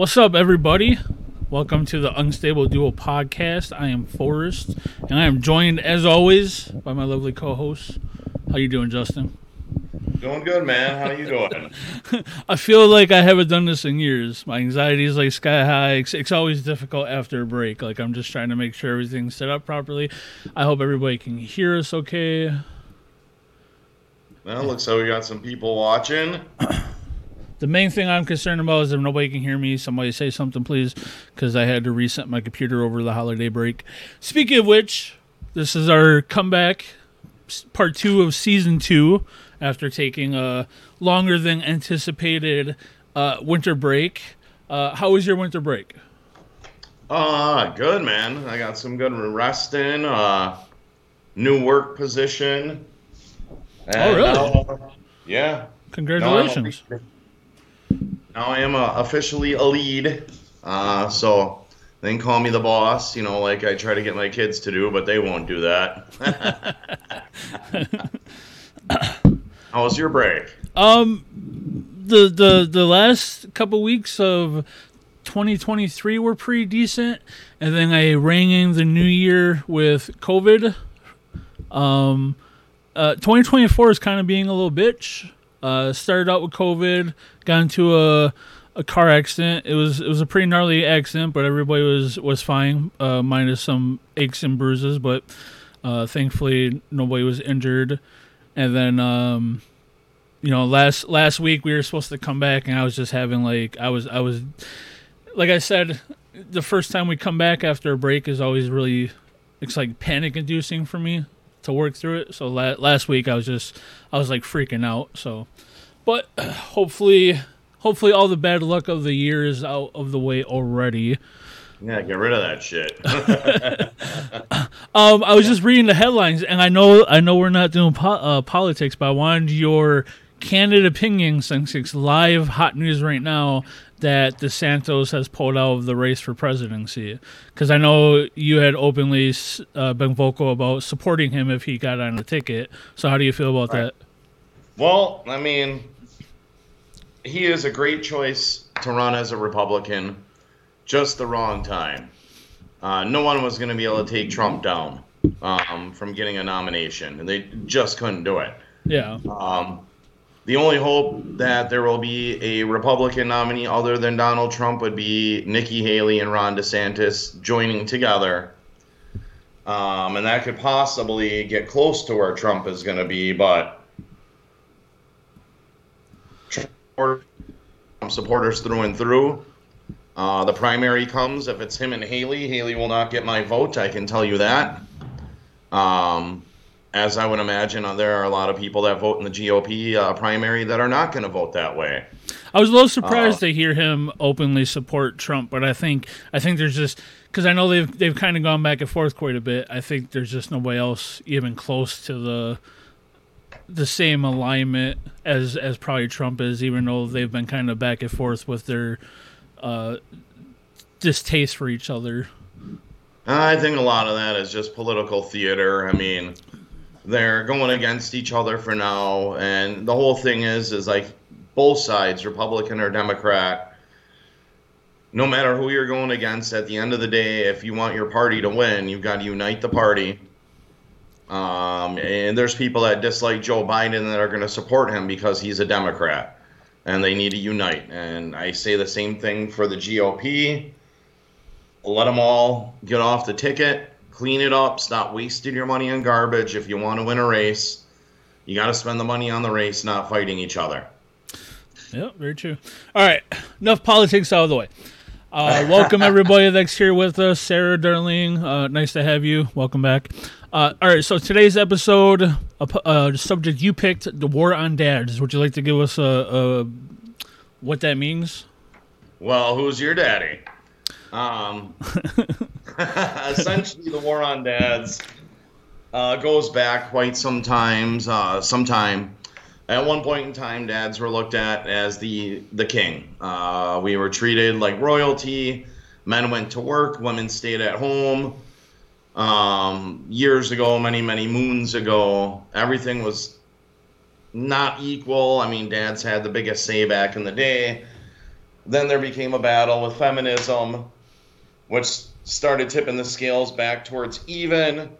What's up, everybody? Welcome to the Unstable Duo podcast. I am Forrest, and I am joined, as always, by my lovely co-host. How you doing, Justin? Doing good, man. How you doing? I feel like I haven't done this in years. My anxiety is like sky high. It's, it's always difficult after a break. Like I'm just trying to make sure everything's set up properly. I hope everybody can hear us okay. Well, looks like we got some people watching. The main thing I'm concerned about is if nobody can hear me, somebody say something, please, because I had to reset my computer over the holiday break. Speaking of which, this is our comeback, part two of season two, after taking a longer than anticipated uh, winter break. Uh, how was your winter break? Ah, good, man. I got some good rest in. Uh, new work position. Oh, really? yeah. Congratulations. A- now I am uh, officially a lead. Uh, so they can call me the boss, you know, like I try to get my kids to do, but they won't do that. How was your break? Um, the the the last couple weeks of 2023 were pretty decent, and then I rang in the new year with COVID. Um, uh, 2024 is kind of being a little bitch. Uh, started out with COVID, got into a a car accident. It was it was a pretty gnarly accident, but everybody was was fine, uh, minus some aches and bruises. But uh, thankfully, nobody was injured. And then, um, you know, last last week we were supposed to come back, and I was just having like I was I was like I said, the first time we come back after a break is always really it's like panic inducing for me to work through it. So la- last week I was just I was like freaking out. So, but hopefully hopefully all the bad luck of the year is out of the way already. Yeah, get rid of that shit. Um, I was just reading the headlines, and I know I know we're not doing po- uh, politics, but I wanted your candid opinion since it's live hot news right now that DeSantis has pulled out of the race for presidency. Because I know you had openly uh, been vocal about supporting him if he got on the ticket. So how do you feel about that? Well, I mean, he is a great choice to run as a Republican, just the wrong time. Uh, no one was going to be able to take Trump down um, from getting a nomination, and they just couldn't do it. Yeah. Um, the only hope that there will be a Republican nominee other than Donald Trump would be Nikki Haley and Ron DeSantis joining together. Um, and that could possibly get close to where Trump is going to be, but Trump supporters through and through. Uh, the primary comes if it's him and Haley. Haley will not get my vote. I can tell you that. Um, as I would imagine, uh, there are a lot of people that vote in the GOP uh, primary that are not going to vote that way. I was a little surprised Uh, to hear him openly support Trump, but I think I think there's just because I know they've they've kind of gone back and forth quite a bit. I think there's just nobody else even close to the the same alignment as as probably Trump is, even though they've been kind of back and forth with their uh, distaste for each other. I think a lot of that is just political theater. I mean, they're going against each other for now, and the whole thing is is like both sides, Republican or Democrat. No matter who you're going against, at the end of the day, if you want your party to win, you've got to unite the party. Um, and there's people that dislike Joe Biden that are going to support him because he's a Democrat, and they need to unite. And I say the same thing for the GOP let them all get off the ticket, clean it up, stop wasting your money on garbage. If you want to win a race, you got to spend the money on the race, not fighting each other. Yep, very true. All right, enough politics out of the way. Uh, welcome everybody that's here with us, Sarah Darling. Uh, nice to have you. Welcome back. Uh, all right, so today's episode, a, pu- uh, subject you picked, the war on dads. Would you like to give us a, a what that means? Well, who's your daddy? Um, essentially, the war on dads uh, goes back quite some times. Uh, sometime at one point in time, dads were looked at as the the king. Uh, we were treated like royalty. Men went to work, women stayed at home. Um, years ago, many many moons ago, everything was not equal. I mean, dads had the biggest say back in the day then there became a battle with feminism, which started tipping the scales back towards even.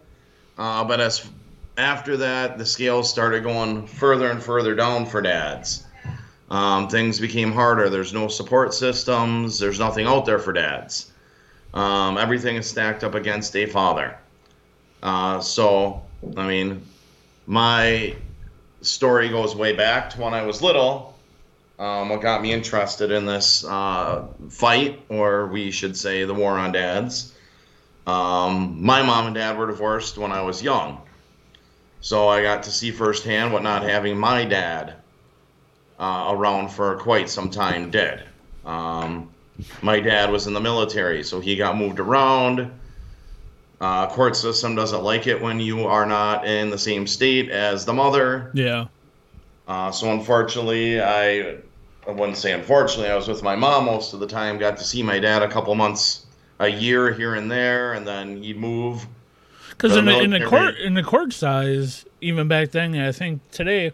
Uh, but as after that, the scales started going further and further down for dads. Um, things became harder. There's no support systems. There's nothing out there for dads. Um, everything is stacked up against a father. Uh, so, I mean, my story goes way back to when I was little. Um, what got me interested in this uh, fight, or we should say the war on dads. Um, my mom and dad were divorced when I was young. So I got to see firsthand what not having my dad uh, around for quite some time did. Um, my dad was in the military, so he got moved around. Uh, court system doesn't like it when you are not in the same state as the mother. Yeah. Uh, so unfortunately, I, I wouldn't say unfortunately, I was with my mom most of the time. Got to see my dad a couple months, a year here and there, and then he'd move. Because in, the- in the court in the court size, even back then, I think today,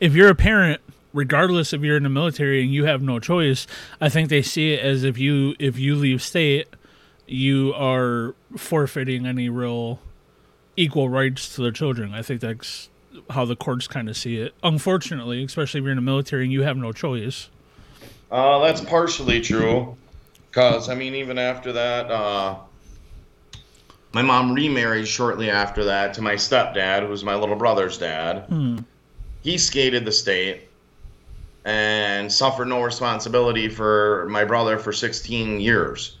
if you're a parent, regardless if you're in the military and you have no choice, I think they see it as if you if you leave state, you are forfeiting any real equal rights to their children. I think that's how the courts kind of see it. Unfortunately, especially if you're in the military and you have no choice. Uh, that's partially true, because I mean, even after that, uh, my mom remarried shortly after that to my stepdad, who was my little brother's dad. Hmm. He skated the state and suffered no responsibility for my brother for 16 years.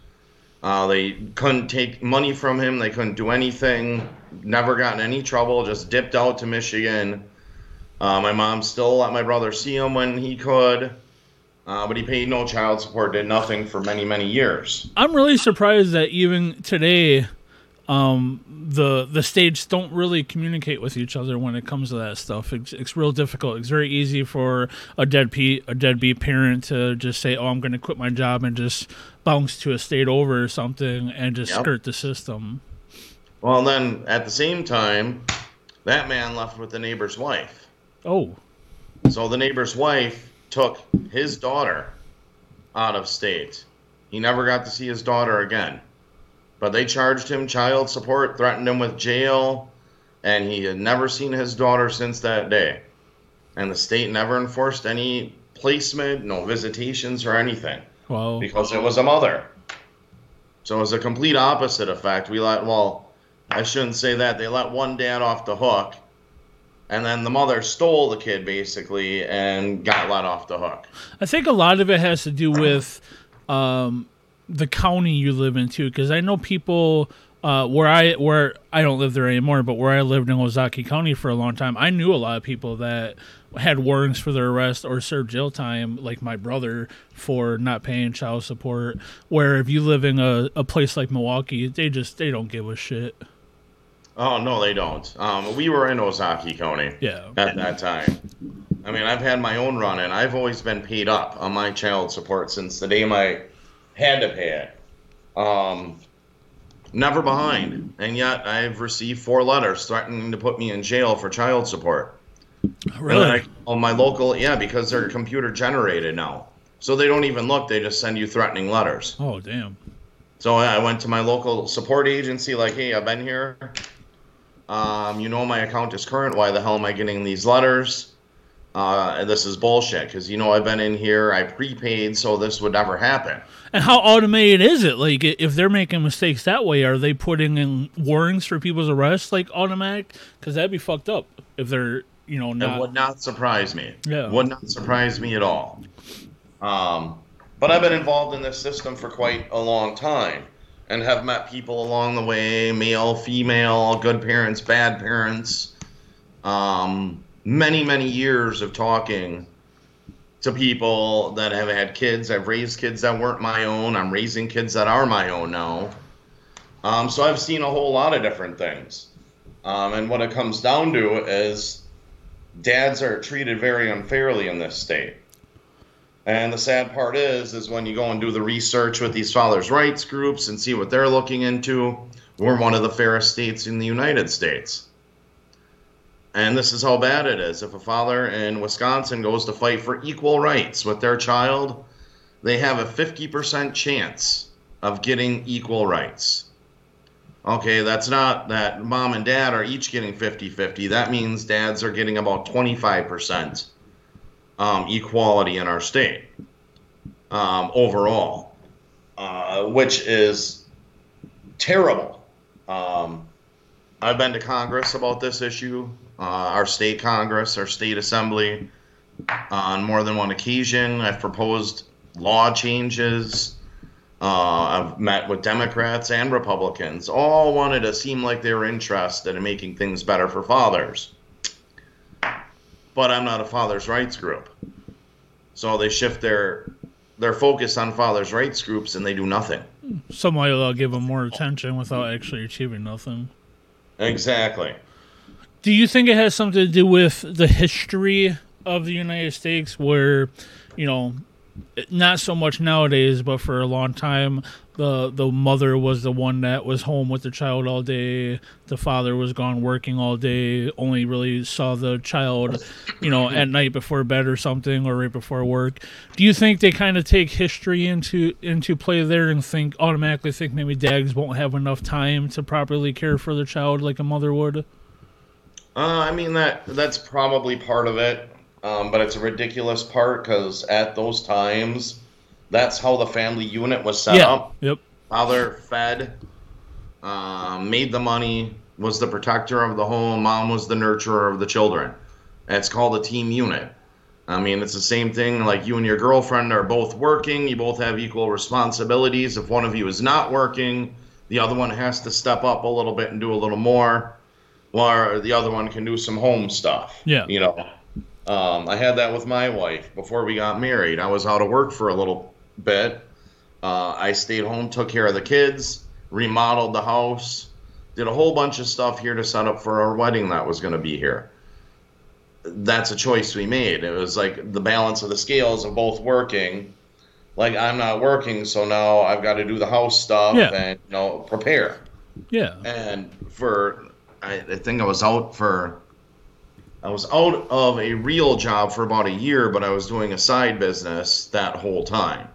Uh, they couldn't take money from him. They couldn't do anything. Never got in any trouble. Just dipped out to Michigan. Uh, my mom still let my brother see him when he could. Uh, but he paid no child support, did nothing for many, many years. I'm really surprised that even today, um, the the states don't really communicate with each other when it comes to that stuff. It's, it's real difficult. It's very easy for a deadbeat a deadbeat parent to just say, "Oh, I'm going to quit my job and just bounce to a state over or something and just Yep. skirt the system." Well, then at the same time, that man left with the neighbor's wife. Oh, So the neighbor's wife took his daughter out of state. He never got to see his daughter again. But they charged him child support, threatened him with jail, and he had never seen his daughter since that day. And the state never enforced any placement, no visitations or anything well, because it was a mother. So it was a complete opposite effect. We let, well, I shouldn't say that. They let one dad off the hook, and then the mother stole the kid basically and got let off the hook. I think a lot of it has to do with um, the county you live in too, because I know people uh, where I where I don't live there anymore, but where I lived in Ozaukee County for a long time, I knew a lot of people that had warrants for their arrest or served jail time, like my brother, for not paying child support. Where if you live in a, a place like Milwaukee, they just they don't give a shit. Oh no, they don't. Um, we were in Ozaukee County Yeah. at that time. I mean, I've had my own run, and I've always been paid up on my child support since the day my had to pay it. Um, never behind, and yet I've received four letters threatening to put me in jail for child support. Really? On my local, yeah, because they're computer generated now, so they don't even look; they just send you threatening letters. oh damn. So I went to my local support agency, like, hey, I've been here. Um, you know my account is current. Why the hell am I getting these letters? Uh, and this is bullshit because you know I've been in here. I prepaid, so this would never happen. And how automated is it? Like, if they're making mistakes that way, are they putting in warnings for people's arrests, like automatic? Because that'd be fucked up if they're, you know, It would not surprise me. Yeah. Would not surprise me at all. Um, but I've been involved in this system for quite a long time and have met people along the way male, female, good parents, bad parents. Um, many, many years of talking to people that have had kids. I've raised kids that weren't my own. I'm raising kids that are my own now. Um, so I've seen a whole lot of different things. Um, and what it comes down to is dads are treated very unfairly in this state. And the sad part is, is when you go and do the research with these fathers' rights groups and see what they're looking into, we're one of the fairest states in the United States. And this is how bad it is. If a father in Wisconsin goes to fight for equal rights with their child, they have a 50% chance of getting equal rights. Okay, that's not that mom and dad are each getting 50 50. That means dads are getting about 25% um, equality in our state um, overall, uh, which is terrible. Um, I've been to Congress about this issue, uh, our state Congress, our state assembly, on more than one occasion. I've proposed law changes. Uh, I've met with Democrats and Republicans. All wanted to seem like they were interested in making things better for fathers. But I'm not a fathers' rights group. So they shift their their focus on fathers' rights groups and they do nothing. Some way they'll give them more attention without actually achieving nothing. Exactly. Do you think it has something to do with the history of the United States where, you know, not so much nowadays, but for a long time, the the mother was the one that was home with the child all day. The father was gone working all day. Only really saw the child, you know, at night before bed or something, or right before work. Do you think they kind of take history into into play there and think automatically think maybe dads won't have enough time to properly care for the child like a mother would? Uh, I mean that that's probably part of it. Um, but it's a ridiculous part because at those times, that's how the family unit was set yeah. up. Yep. Father fed, um, made the money, was the protector of the home. Mom was the nurturer of the children. And it's called a team unit. I mean, it's the same thing like you and your girlfriend are both working. You both have equal responsibilities. If one of you is not working, the other one has to step up a little bit and do a little more, while the other one can do some home stuff. Yeah. You know, um, I had that with my wife before we got married. I was out of work for a little bit. Uh, I stayed home, took care of the kids, remodeled the house, did a whole bunch of stuff here to set up for our wedding that was going to be here. That's a choice we made. It was like the balance of the scales of both working. Like I'm not working, so now I've got to do the house stuff Yeah. and you know prepare. Yeah. And for I, I think I was out for I was out of a real job for about a year, but I was doing a side business that whole time.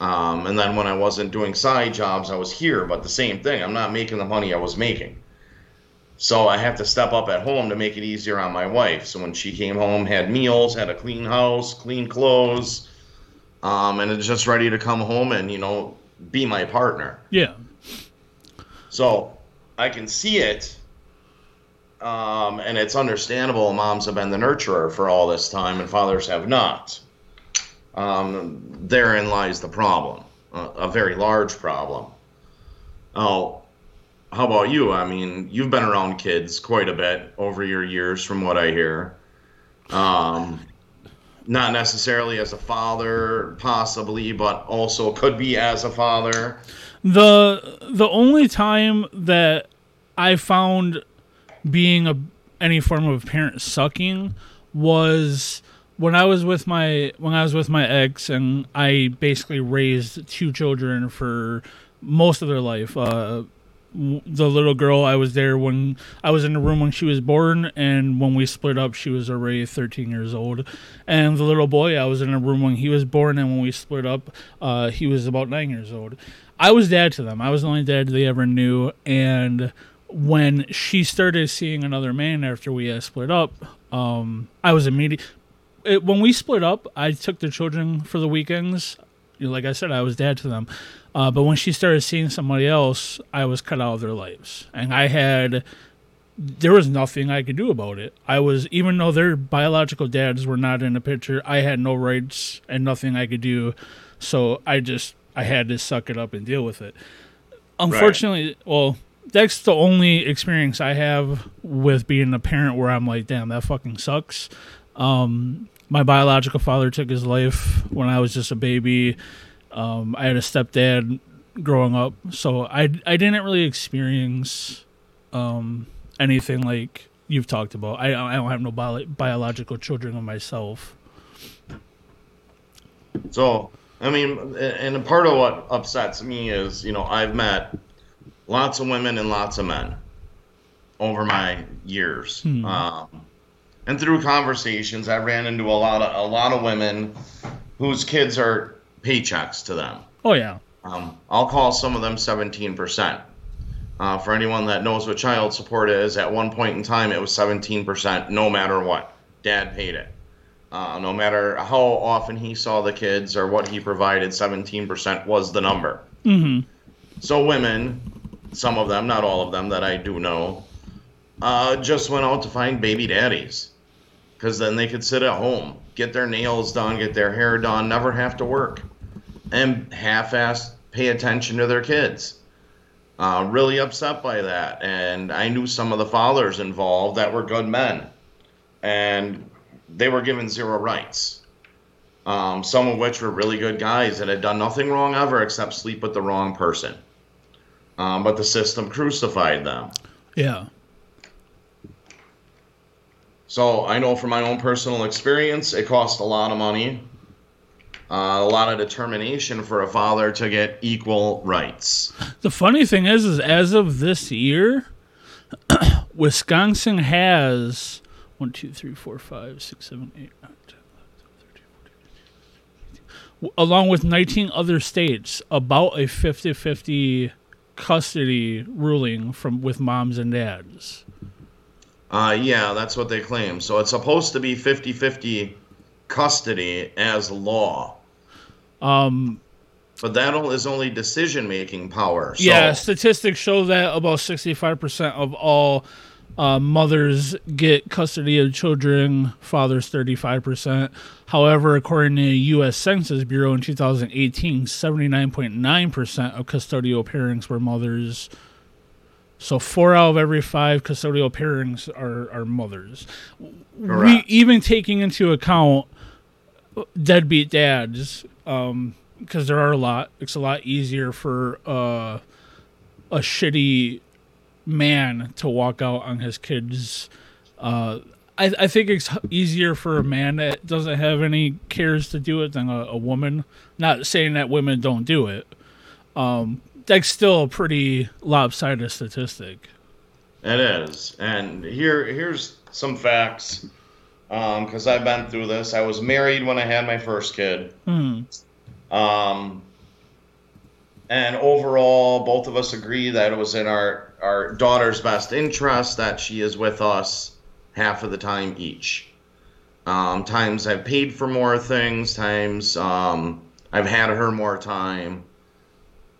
Um, and then when I wasn't doing side jobs, I was here, but the same thing. I'm not making the money I was making. So I have to step up at home to make it easier on my wife. So when she came home, had meals, had a clean house, clean clothes, um, and is just ready to come home and you know be my partner. Yeah. So I can see it, um, and it's understandable. Moms have been the nurturer for all this time, and fathers have not. Um, therein lies the problem, a, a very large problem. Oh, how about you? I mean, you've been around kids quite a bit over your years, from what I hear. Um, not necessarily as a father, possibly, but also could be as a father. the the only time that I found being a any form of parent sucking was when I was with my when I was with my ex and I basically raised two children for most of their life. Uh, the little girl I was there when I was in the room when she was born, and when we split up, she was already 13 years old. And the little boy I was in a room when he was born, and when we split up, uh, he was about nine years old. I was dad to them. I was the only dad they ever knew, and when she started seeing another man after we had split up, um, I was immediate. When we split up, I took the children for the weekends. You know, Like I said, I was dad to them. Uh, but when she started seeing somebody else, I was cut out of their lives, and I had there was nothing I could do about it. I was even though their biological dads were not in the picture, I had no rights and nothing I could do. So I just I had to suck it up and deal with it. Unfortunately, well, that's the only experience I have with being a parent where I'm like, damn, that fucking sucks. Um, my biological father took his life when I was just a baby. Um, I had a stepdad growing up, so I I didn't really experience um, anything like you've talked about. I I don't have no bio- biological children of myself. So, I mean, and a part of what upsets me is, you know, I've met lots of women and lots of men over my years, Hmm. um, and through conversations, I ran into a lot of a lot of women whose kids are paychecks to them. Oh yeah. Um, I'll call some of them 17%. Uh, for anyone that knows what child support is, at one point in time, it was 17%, no matter what. Dad paid it. Uh, no matter how often he saw the kids or what he provided, 17% was the number. Mm-hmm. So women, some of them, not all of them that I do know, uh, just went out to find baby daddies. Because then they could sit at home, get their nails done, get their hair done, never have to work, and half-ass pay attention to their kids. Uh, really upset by that, and I knew some of the fathers involved that were good men, and they were given zero rights. Um, some of which were really good guys that had done nothing wrong ever except sleep with the wrong person. Um, but the system crucified them. Yeah. So I know from my own personal experience, it cost a lot of money, uh, a lot of determination for a father to get equal rights. The funny thing is, is as of this year, Wisconsin has one, two, three, four, five, six, seven, eight, nine, 10, 11, 12, 13, 14, 15, along with 19 other states, about a 50-50 custody ruling from with moms and dads. Uh, yeah, that's what they claim. So it's supposed to be 50 50 custody as law. Um, But that is only decision making power. So, yeah, statistics show that about 65% of all uh, mothers get custody of children, fathers 35%. However, according to the U.S. Census Bureau in 2018, 79.9% of custodial parents were mothers. So four out of every five custodial parents are, are mothers. We, Correct. even taking into account deadbeat dads, because there are a lot. It's a lot easier for uh, a shitty man to walk out on his kids. Uh, I, I think it's easier for a man that doesn't have any cares to do it than a, a woman. Not saying that women don't do it. Um, that's still a pretty lopsided statistic. It is, and here here's some facts. Because I've been through this. I was married when I had my first kid. Hmm. Um, and overall, both of us agree that it was in our our daughter's best interest that she is with us half of the time each. Um, times I've paid for more things. Times um, I've had her more time.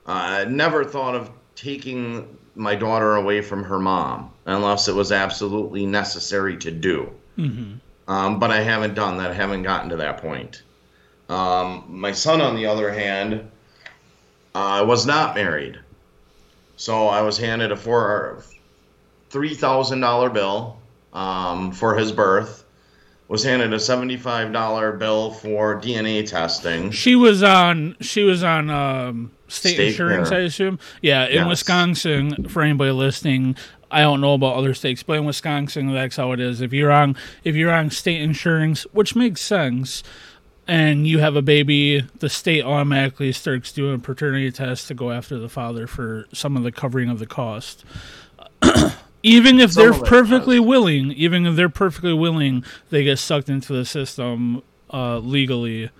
I never thought of taking my daughter away from her mom unless it was absolutely necessary to do. hmm Um, but I haven't done that. I haven't gotten to that point. Um, my son, on the other hand, uh, was not married. So I was handed a four, $3,000 bill um, for his birth, was handed a $75 bill for DNA testing. She was on. She was on um, state, State insurance, care. I assume. Yeah, in Yes. Wisconsin. For anybody listening, I don't know about other states, but in Wisconsin, that's how it is. If you're on, if you're on state insurance, which makes sense, and you have a baby, the state automatically starts doing a paternity tests to go after the father for some of the covering of the cost. even if Some they're perfectly willing, even if they're perfectly willing, they get sucked into the system uh, legally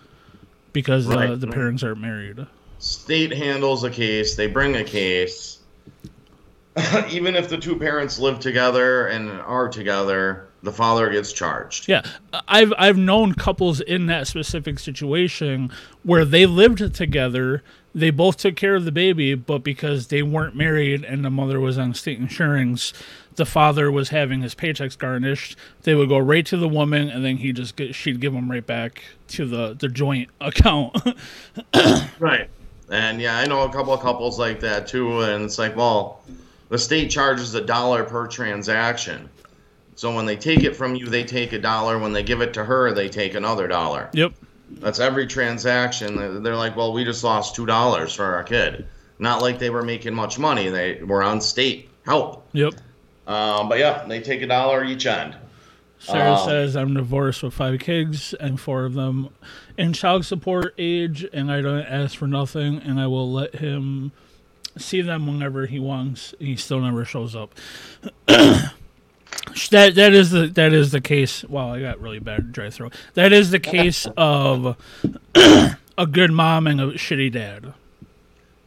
because uh, the right. parents aren't married. State handles a case, they bring a case. Even if the two parents live together and are together, the father gets charged. Yeah, I've I've known couples in that specific situation where they lived together. They both took care of the baby, but because they weren't married and the mother was on state insurance, the father was having his paychecks garnished. They would go right to the woman, and then he just get, she'd give them right back to the the joint account. Right. And yeah, I know a couple of couples like that too. And it's like, well, the state charges a dollar per transaction. So when they take it from you, they take a dollar. When they give it to her, they take another dollar. yep. That's every transaction. They're like, well, we just lost two dollars for our kid. Not like they were making much money. They were on state help. Yep. Um, but yeah, they take a dollar each end. Sarah Um, says I'm divorced with five kids and four of them in child support age, and I don't ask for nothing, and I will let him see them whenever he wants. He still never shows up. that that is the that is the case. Wow, I got really bad dry throat. That is the case of a good mom and a shitty dad.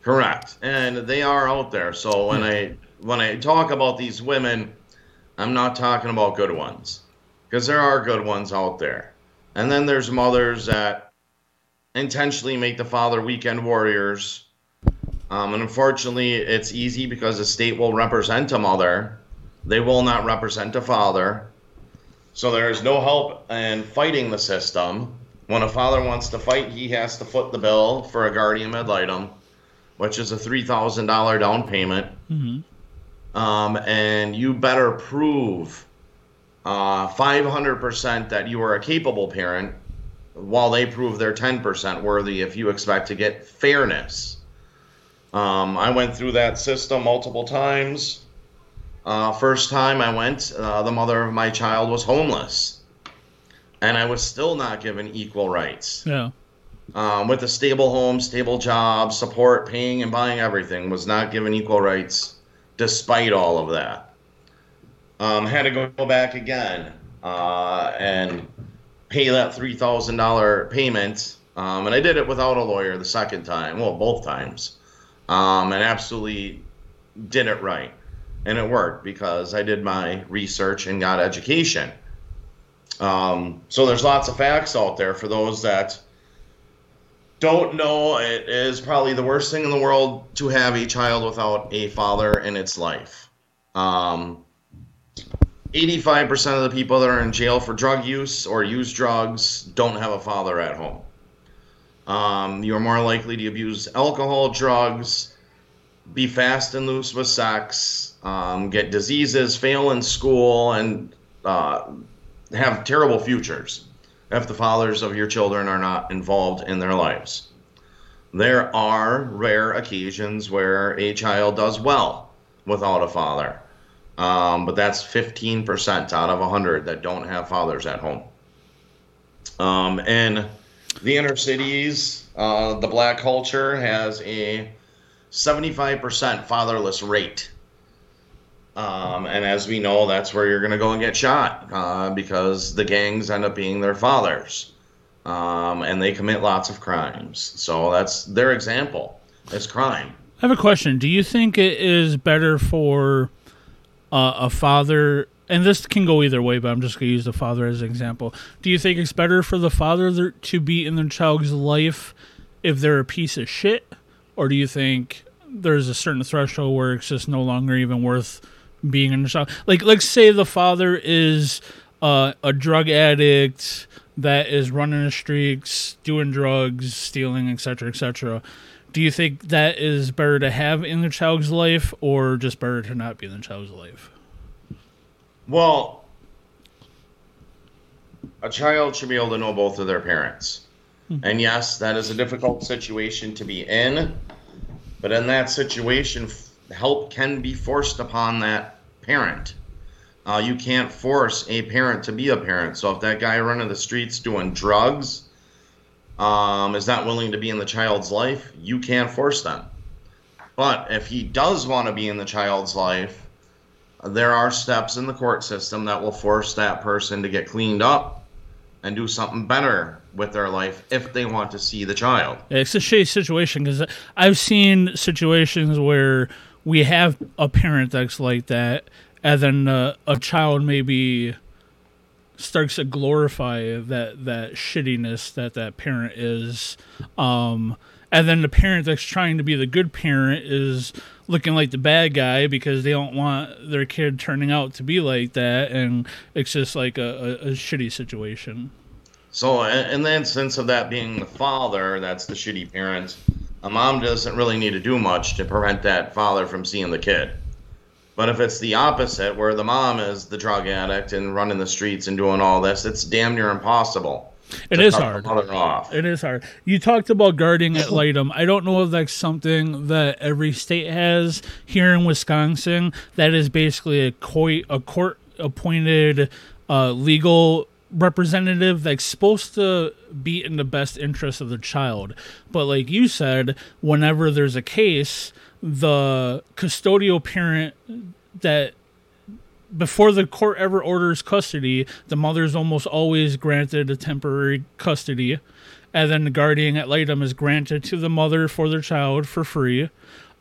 Correct, and they are out there. So when hmm. I when I talk about these women, I'm not talking about good ones because there are good ones out there. And then there's mothers that intentionally make the father weekend warriors. Um, and unfortunately, it's easy because the state will represent a mother, they will not represent a father. So there is no help in fighting the system. When a father wants to fight, he has to foot the bill for a guardian ad litem, which is a three thousand dollar down payment. Mm-hmm. Um, and you better prove uh, 500% that you are a capable parent while they prove they're 10% worthy if you expect to get fairness. Um, I went through that system multiple times. Uh, first time I went, uh, the mother of my child was homeless. And I was still not given equal rights. Yeah. Um, with a stable home, stable job, support, paying and buying everything, was not given equal rights despite all of that. Um, had to go back again uh, and pay that three thousand dollar payment, um, and I did it without a lawyer the second time. Well, both times, um, and absolutely did it right, and it worked because I did my research and got education. Um, so there's lots of facts out there for those that don't know. It is probably the worst thing in the world to have a child without a father in its life. Um, 85% of the people that are in jail for drug use or use drugs don't have a father at home. Um, you're more likely to abuse alcohol, drugs, be fast and loose with sex, um, get diseases, fail in school, and uh, have terrible futures if the fathers of your children are not involved in their lives. There are rare occasions where a child does well without a father. Um, but that's 15% out of 100 that don't have fathers at home. Um, in the inner cities, uh, the black culture has a 75% fatherless rate. Um, and as we know, that's where you're going to go and get shot uh, because the gangs end up being their fathers. Um, and they commit lots of crimes. So that's their example is crime. I have a question. Do you think it is better for uh, a father, and this can go either way, but I'm just going to use the father as an example. Do you think it's better for the father to be in their child's life if they're a piece of shit? Or do you think there's a certain threshold where it's just no longer even worth being in the child? Like, let's say the father is uh, a drug addict that is running the streets, doing drugs, stealing, etc., etc do you think that is better to have in the child's life or just better to not be in the child's life? Well, a child should be able to know both of their parents. Hmm. And yes, that is a difficult situation to be in, but in that situation, help can be forced upon that parent. Uh, you can't force a parent to be a parent. So if that guy running the streets doing drugs, um, is not willing to be in the child's life, you can't force them. But if he does want to be in the child's life, there are steps in the court system that will force that person to get cleaned up and do something better with their life if they want to see the child. It's a shitty situation because I've seen situations where we have a parent that's like that, and then uh, a child maybe starts to glorify that that shittiness that that parent is um and then the parent that's trying to be the good parent is looking like the bad guy because they don't want their kid turning out to be like that and it's just like a, a, a shitty situation so in the instance of that being the father that's the shitty parent a mom doesn't really need to do much to prevent that father from seeing the kid but if it's the opposite, where the mom is the drug addict and running the streets and doing all this, it's damn near impossible. It is hard. It is hard. You talked about guardian ad litem. I don't know if that's something that every state has. Here in Wisconsin, that is basically a, court, a court appointed uh, legal representative that's supposed to be in the best interest of the child. But like you said, whenever there's a case, the custodial parent that before the court ever orders custody, the mother is almost always granted a temporary custody. and then the guardian ad litem is granted to the mother for their child for free.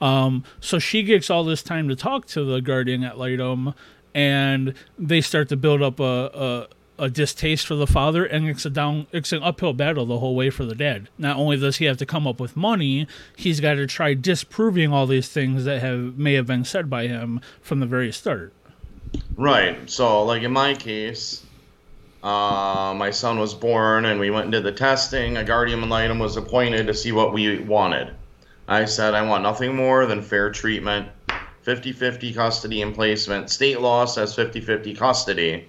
Um, so she gets all this time to talk to the guardian ad litem, and they start to build up a, a, a distaste for the father, and it's a down, it's an uphill battle the whole way for the dad. Not only does he have to come up with money, he's got to try disproving all these things that have may have been said by him from the very start. Right. So, like in my case, uh, my son was born and we went and did the testing. A guardian ad litem was appointed to see what we wanted. I said, I want nothing more than fair treatment, 50 50 custody and placement. State law says 50 50 custody.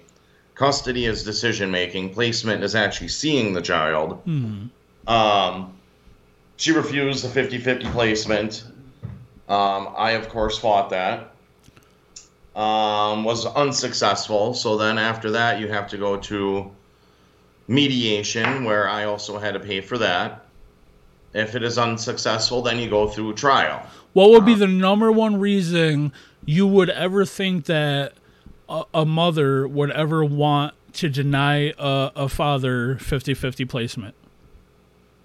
Custody is decision making, placement is actually seeing the child. Um, she refused the 50 50 placement. Um, I, of course, fought that um, was unsuccessful. So then after that, you have to go to mediation, where I also had to pay for that. If it is unsuccessful, then you go through trial. What would be the number one reason you would ever think that a, a mother would ever want to deny a, a father 50 50 placement?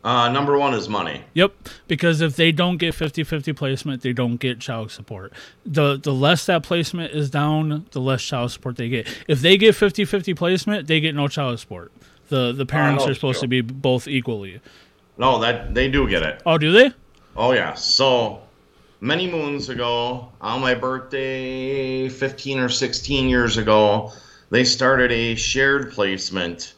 Uh, number one is money. Yep, because if they don't get 50-50 placement, they don't get child support. The the less that placement is down, the less child support they get. If they get 50-50 placement, they get no child support. The the parents are supposed to be both equally. No, that they do get it. Oh, do they? Oh yeah. So many moons ago, on my birthday, 15 or 16 years ago, they started a shared placement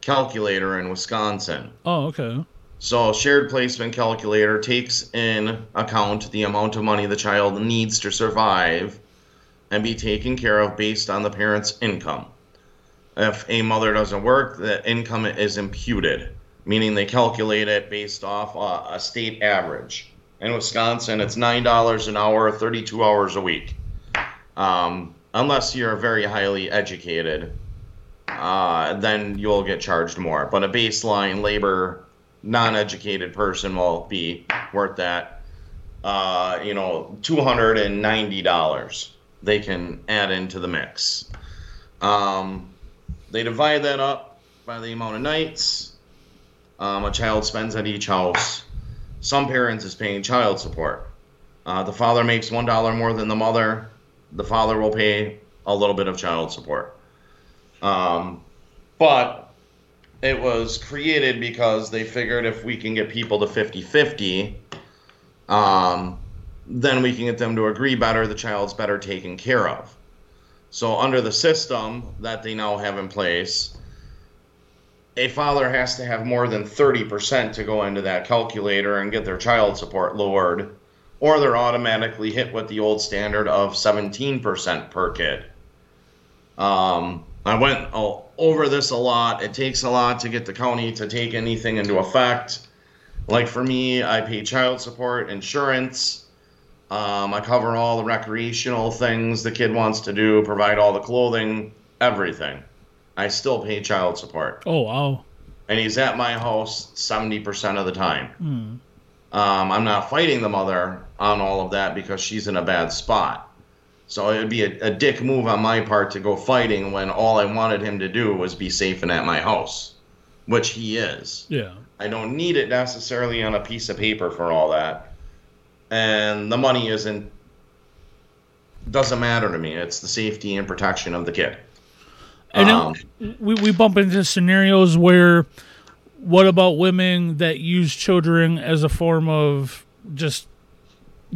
calculator in Wisconsin. Oh, okay. So, shared placement calculator takes in account the amount of money the child needs to survive and be taken care of based on the parent's income. If a mother doesn't work, the income is imputed, meaning they calculate it based off uh, a state average. In Wisconsin, it's $9 an hour, 32 hours a week. Um, unless you're very highly educated, uh, then you'll get charged more. But a baseline labor non-educated person will be worth that. Uh, you know, two hundred and ninety dollars they can add into the mix. Um, they divide that up by the amount of nights um, a child spends at each house. Some parents is paying child support. Uh, the father makes one dollar more than the mother. The father will pay a little bit of child support. Um, but it was created because they figured if we can get people to 50 50, um, then we can get them to agree better, the child's better taken care of. So, under the system that they now have in place, a father has to have more than 30% to go into that calculator and get their child support lowered, or they're automatically hit with the old standard of 17% per kid. Um, I went over this a lot. It takes a lot to get the county to take anything into effect. Like for me, I pay child support, insurance. Um, I cover all the recreational things the kid wants to do, provide all the clothing, everything. I still pay child support. Oh, wow. And he's at my house 70% of the time. Um, I'm not fighting the mother on all of that because she's in a bad spot. So it would be a, a dick move on my part to go fighting when all I wanted him to do was be safe and at my house, which he is. Yeah. I don't need it necessarily on a piece of paper for all that. And the money isn't doesn't matter to me. It's the safety and protection of the kid. And Um, we, we bump into scenarios where what about women that use children as a form of just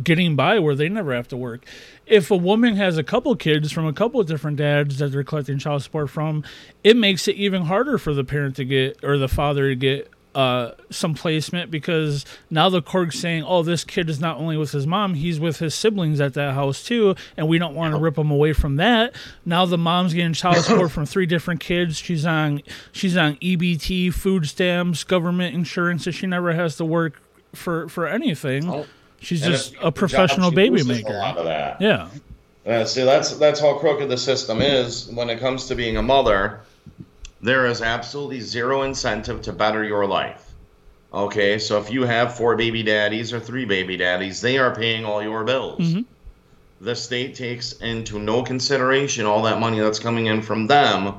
getting by where they never have to work? If a woman has a couple kids from a couple of different dads that they're collecting child support from, it makes it even harder for the parent to get or the father to get uh, some placement because now the court's saying, oh, this kid is not only with his mom, he's with his siblings at that house too, and we don't want to rip him away from that. Now the mom's getting child support from three different kids. She's on she's on EBT, food stamps, government insurance, and she never has to work for for anything. Oh, She's and just a professional she baby maker. A lot of that. Yeah. Uh, see, that's that's how crooked the system is when it comes to being a mother. There is absolutely zero incentive to better your life. Okay, so if you have four baby daddies or three baby daddies, they are paying all your bills. Mhm. The state takes into no consideration all that money that's coming in from them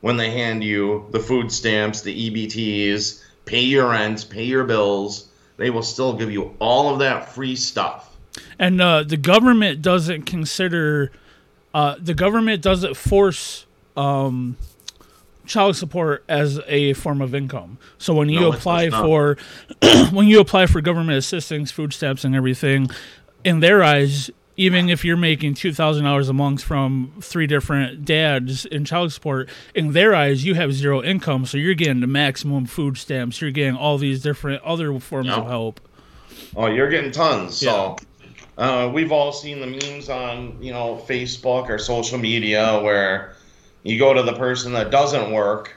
when they hand you the food stamps, the EBTs, pay your rent, pay your bills. They will still give you all of that free stuff. And uh, the government doesn't consider, uh, the government doesn't force um, child support as a form of income. So when you No, apply for, when you apply for government assistance, food stamps, and everything, in their eyes, even if you're making two thousand dollars a month from three different dads in child support, in their eyes, you have zero income, so you're getting the maximum food stamps. You're getting all these different other forms Yep. of help. Oh, you're getting tons. So uh, we've all seen the memes on, you know, Facebook or social media where you go to the person that doesn't work,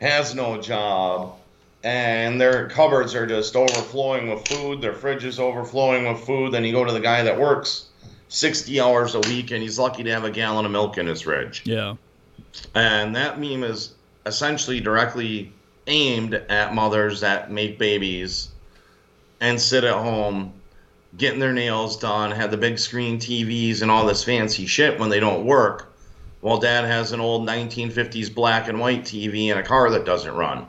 has no job, and their cupboards are just overflowing with food, their fridge is overflowing with food. Then you go to the guy that works 60 hours a week and he's lucky to have a gallon of milk in his fridge. Yeah. And that meme is essentially directly aimed at mothers that make babies and sit at home getting their nails done, have the big screen TVs and all this fancy shit when they don't work, while dad has an old 1950s black and white TV and a car that doesn't run.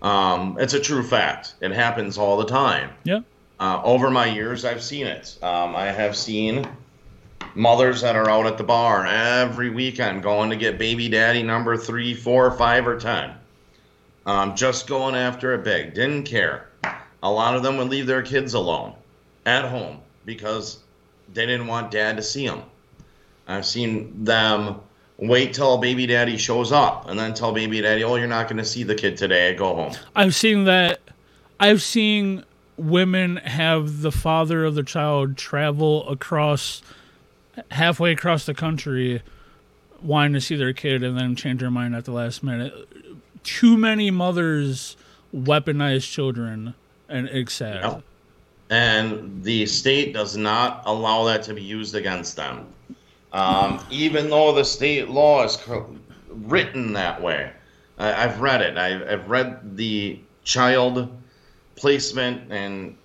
Um, it's a true fact. It happens all the time. Yeah. Uh, over my years, I've seen it. Um, I have seen mothers that are out at the bar every weekend going to get baby daddy number three, four, five, or ten. Um, just going after it big. Didn't care. A lot of them would leave their kids alone at home because they didn't want dad to see them. I've seen them wait till baby daddy shows up and then tell baby daddy, oh, you're not going to see the kid today. Go home. I've seen that. I've seen women have the father of the child travel across halfway across the country wanting to see their kid and then change their mind at the last minute. Too many mothers weaponize children and. Yep. and the state does not allow that to be used against them. Um, even though the state law is written that way, I, I've read it. I've, I've read the child placement and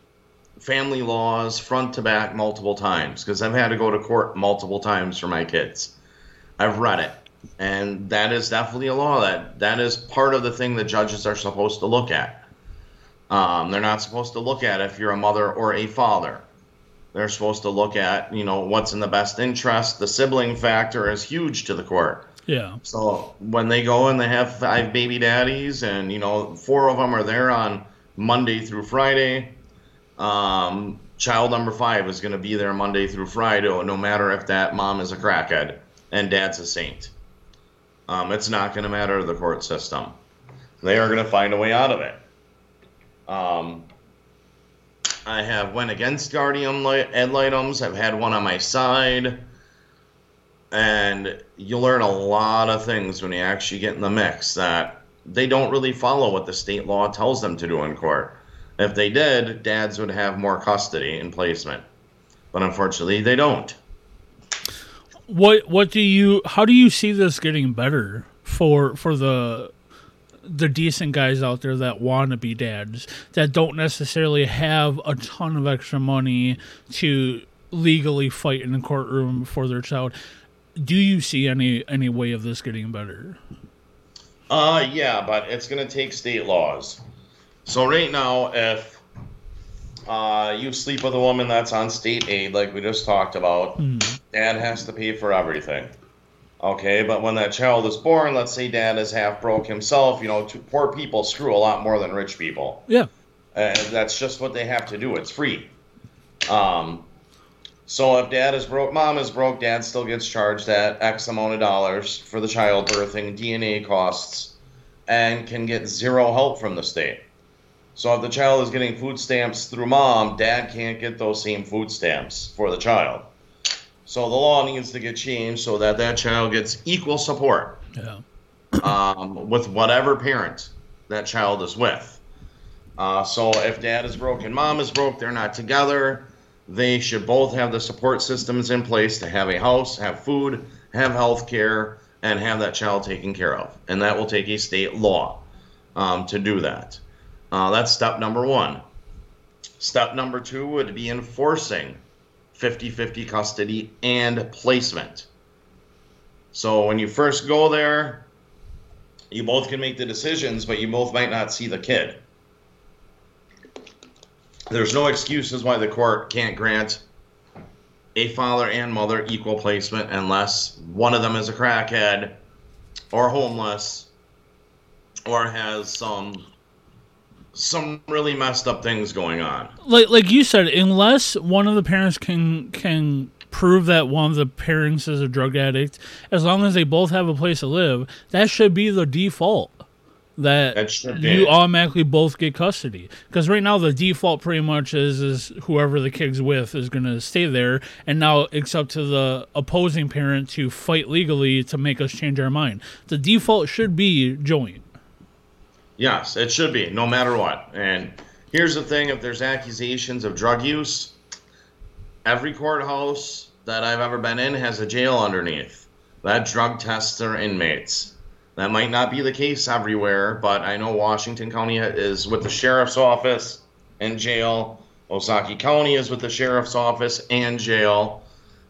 family laws front to back multiple times because I've had to go to court multiple times for my kids. I've read it, and that is definitely a law that that is part of the thing that judges are supposed to look at. Um, they're not supposed to look at if you're a mother or a father. They're supposed to look at, you know, what's in the best interest. The sibling factor is huge to the court. Yeah. So when they go and they have five baby daddies, and you know, four of them are there on Monday through Friday, um, child number five is going to be there Monday through Friday, no matter if that mom is a crackhead and dad's a saint. Um, it's not going to matter to the court system. They are going to find a way out of it. Um, I have went against guardian ad litem's. I've had one on my side, and you learn a lot of things when you actually get in the mix that they don't really follow what the state law tells them to do in court. If they did, dads would have more custody and placement, but unfortunately, they don't. What what do you how do you see this getting better for for the the decent guys out there that want to be dads that don't necessarily have a ton of extra money to legally fight in a courtroom for their child. Do you see any any way of this getting better? Uh, yeah, but it's going to take state laws. So right now, if uh, you sleep with a woman that's on state aid, like we just talked about, dad has to pay for everything. Okay, but when that child is born, let's say dad is half broke himself, you know, two, poor people screw a lot more than rich people. Yeah. And that's just what they have to do. It's free. Um, so if dad is broke, mom is broke, dad still gets charged that X amount of dollars for the childbirthing, DNA costs, and can get zero help from the state. So if the child is getting food stamps through mom, dad can't get those same food stamps for the child. So the law needs to get changed so that that child gets equal support Yeah. um, with whatever parent that child is with. Uh, so if dad is broke and mom is broke, they're not together. They should both have the support systems in place to have a house, have food, have health care, and have that child taken care of. And that will take a state law um, to do that. Uh, that's step number one. Step number two would be enforcing 50 50 custody and placement. So when you first go there, you both can make the decisions, but you both might not see the kid. There's no excuses why the court can't grant a father and mother equal placement unless one of them is a crackhead or homeless or has some some really messed up things going on. Like like you said, unless one of the parents can can prove that one of the parents is a drug addict, as long as they both have a place to live, that should be the default. That, That you automatically both get custody. Because right now the default pretty much is is whoever the kid's with is going to stay there, and now it's up to the opposing parent to fight legally to make us change our mind. The default should be joint. Yes, it should be, no matter what. And here's the thing if there's accusations of drug use, every courthouse that I've ever been in has a jail underneath that drug tests their inmates. That might not be the case everywhere, but I know Washington County is with the sheriff's office and jail. Ozaukee County is with the sheriff's office and jail.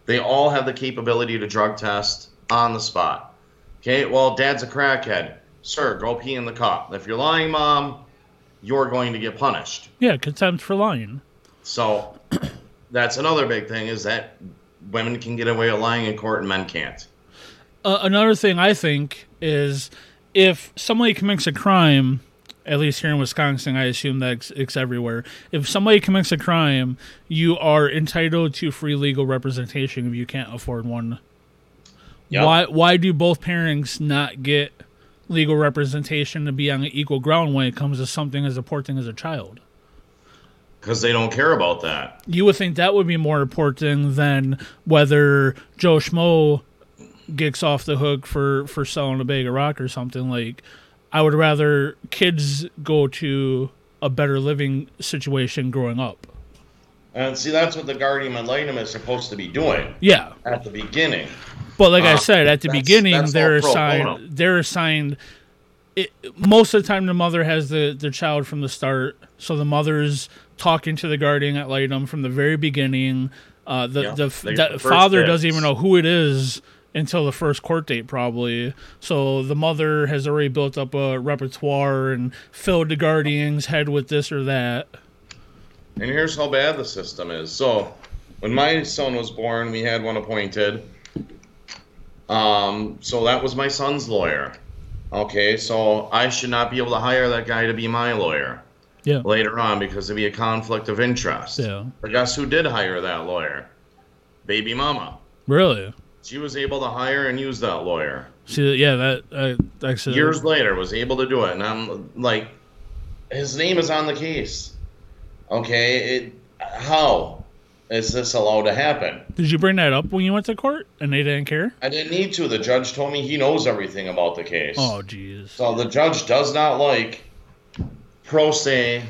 They all have the capability to drug test on the spot. Okay, well, dad's a crackhead. Sir, go pee in the cup. If you're lying, mom, you're going to get punished. Yeah, contempt for lying. So that's another big thing is that women can get away with lying in court and men can't. uh, another thing I think is if somebody commits a crime, at least here in Wisconsin, I assume that it's, everywhere. If somebody commits a crime, you are entitled to free legal representation if you can't afford one. Yep. Why? Why do both parents not get legal representation to be on equal ground when it comes to something as important as a child? Because they don't care about that. You would think that would be more important than whether Joe Schmo gets off the hook for for selling a bag of rock or something. Like, I would rather kids go to a better living situation growing up. And see, that's what the guardian ad litem is supposed to be doing Yeah, at the beginning. but like I Uh, said at the that's- beginning, that's they're all pro assigned. They're assigned. It, most of the time, the mother has the the child from the start, so the mother's talking to the guardian ad litem from the very beginning. Uh, the Yeah, the, the the father doesn't even know who it is until the first court date, probably. So the mother has already built up a repertoire and filled the guardian's head with this or that. And here's how bad the system is. So, when my son was born, we had one appointed. Um, so that was my son's lawyer. Okay, so I should not be able to hire that guy to be my lawyer Yeah. later on because it'd be a conflict of interest. Yeah. But guess who did hire that lawyer? Baby mama. Really? She was able to hire and use that lawyer. See, yeah, that uh, actually. Years later, was able to do it, and I'm like, his name is on the case. Okay, it how is this allowed to happen? Did you bring that up when you went to court and they didn't care? I didn't need to. The judge told me he knows everything about the case. Oh, jeez. So the judge does not like pro se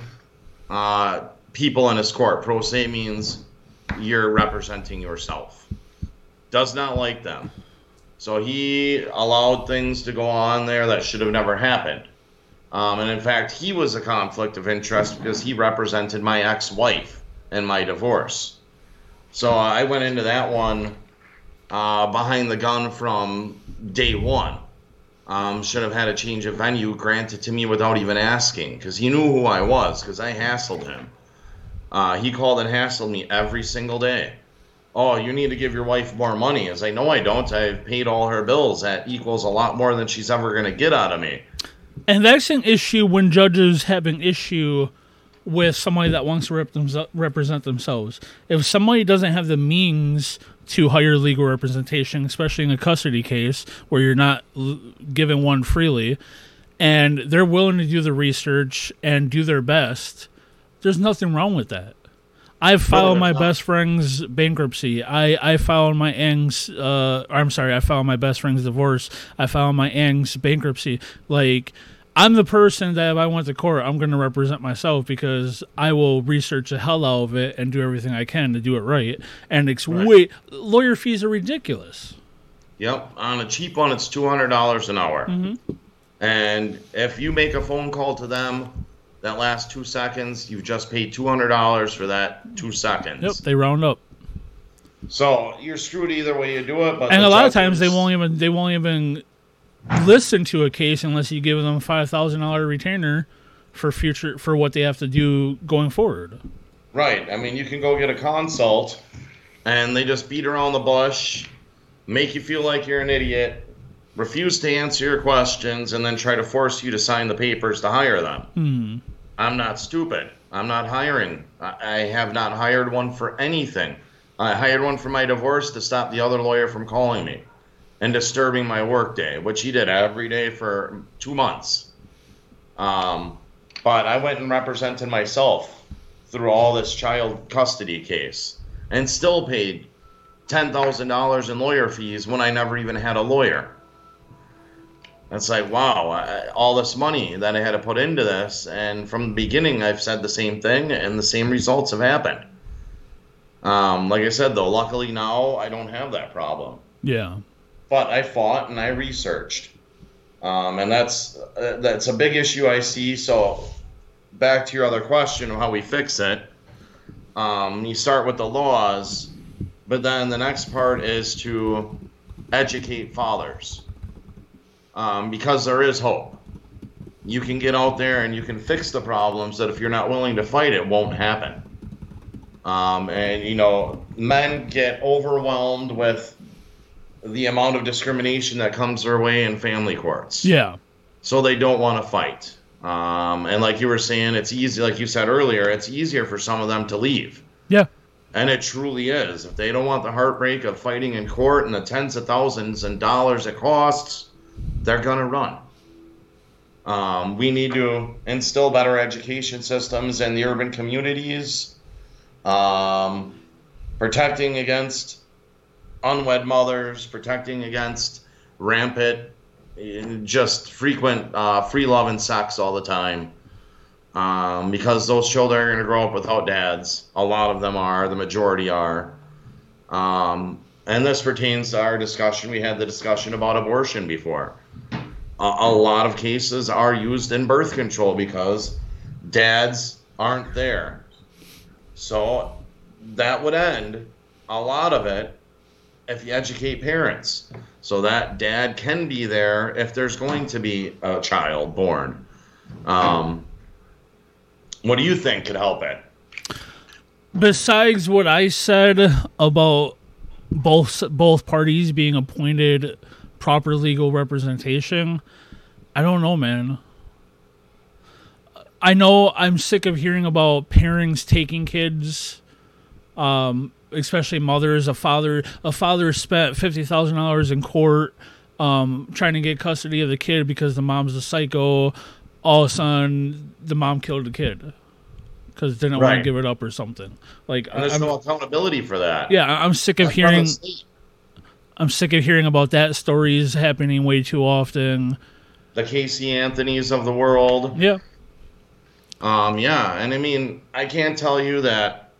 uh, people in his court. Pro se means you're representing yourself. Does not like them. So he allowed things to go on there that should have never happened. Um, and in fact, he was a conflict of interest because he represented my ex wife in my divorce. So I went into that one uh, behind the gun from day one. Um, should have had a change of venue granted to me without even asking because he knew who I was because I hassled him. Uh, he called and hassled me every single day. Oh, you need to give your wife more money. As I know I don't. I've paid all her bills. That equals a lot more than she's ever going to get out of me. And that's an issue when judges have an issue with somebody that wants to rep themse- represent themselves. If somebody doesn't have the means to hire legal representation, especially in a custody case where you're not l- given one freely, and they're willing to do the research and do their best, there's nothing wrong with that. I've filed my not. best friend's bankruptcy. I, I filed my aunt's, uh, I'm sorry, I filed my best friend's divorce. I filed my aunt's bankruptcy. Like, I'm the person that if I went to court, I'm going to represent myself because I will research the hell out of it and do everything I can to do it right. And it's Right. way, lawyer fees are ridiculous. Yep. On a cheap one, it's $200 an hour. Mm-hmm. And if you make a phone call to them that last two seconds, you've just paid $200 for that two seconds. Yep, they round up. So you're screwed either way you do it. But and a lot of times they won't even they won't even listen to a case unless you give them a five thousand dollar retainer for future for what they have to do going forward. Right. I mean, you can go get a consult, and they just beat around the bush, make you feel like you're an idiot, refuse to answer your questions, and then try to force you to sign the papers to hire them. Hmm. I'm not stupid. I'm not hiring. I have not hired one for anything. I hired one for my divorce to stop the other lawyer from calling me and disturbing my workday, which he did every day for two months. Um, but I went and represented myself through all this child custody case and still paid $10,000 in lawyer fees when I never even had a lawyer. It's like, wow, I, all this money that I had to put into this. And from the beginning, I've said the same thing, and the same results have happened. Um, like I said, though, luckily now I don't have that problem. Yeah. But I fought and I researched. Um, and that's uh, that's a big issue I see. So, back to your other question of how we fix it. Um, you start with the laws, but then the next part is to educate fathers um, because there is hope. You can get out there and you can fix the problems that if you're not willing to fight it won't happen. Um, and you know, men get overwhelmed with the amount of discrimination that comes their way in family courts. Yeah. So they don't want to fight. Um, and like you were saying, it's easy, like you said earlier, it's easier for some of them to leave. Yeah. And it truly is. If they don't want the heartbreak of fighting in court and the tens of thousands and dollars it costs, they're going to run. Um, we need to instill better education systems in the urban communities, um, protecting against unwed mothers, protecting against rampant, just frequent uh, free love and sex all the time um, because those children are going to grow up without dads. A lot of them are, the majority are. Um, and this pertains to our discussion. We had the discussion about abortion before. A, lot of cases are used in birth control because dads aren't there. So that would end a lot of it if you educate parents so that dad can be there if there's going to be a child born. Um, what do you think could help it? Besides what I said about both both parties being appointed proper legal representation, I don't know, man. I know I'm sick of hearing about parents taking kids, um, especially mothers. A father, a father spent fifty thousand dollars in court, um, trying to get custody of the kid because the mom's a psycho. All of a sudden, the mom killed the kid because didn't want to give it up or something. Like, And there's I'm, no accountability for that. yeah, I'm sick of That's from the hearing. I'm sick of hearing about that stories happening way too often. the Casey Anthony's of the world. Yeah, Um, yeah, and I mean, I can't tell you that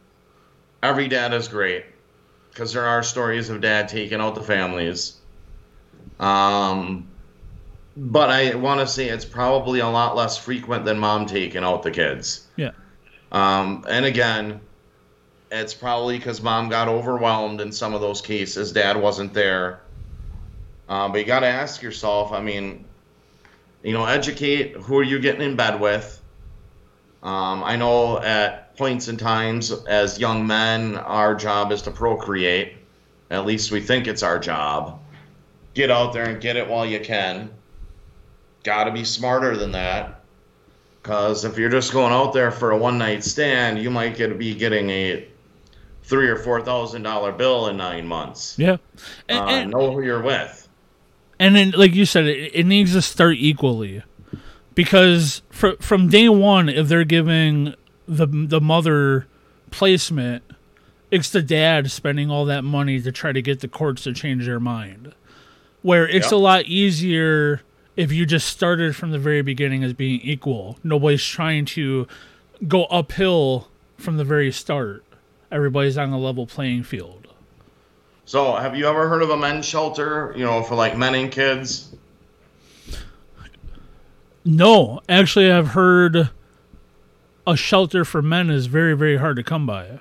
every dad is great because there are stories of dad taking out the families. Um, but I want to say it's probably a lot less frequent than mom taking out the kids. yeah, Um, and again, it's probably because mom got overwhelmed in some of those cases. Dad wasn't there. Um, but you got to ask yourself. I mean, you know, educate who are you getting in bed with. Um, I know at points in times as young men, our job is to procreate. At least we think it's our job. Get out there and get it while you can. Got to be smarter than that. Because if you're just going out there for a one night stand, you might get be getting a three or four thousand dollar bill in nine months. yeah. And, Uh, and, know who you're with. and then, like you said, it, it needs to start equally, because fr- from day one, if they're giving the the mother placement, it's the dad spending all that money to try to get the courts to change their mind. Where it's Yep. a lot easier if you just started from the very beginning as being equal. Nobody's trying to go uphill from the very start. Everybody's on a level playing field. So, have you ever heard of a men's shelter? You know, for like men and kids. No, actually, I've heard a shelter for men is very, very hard to come by.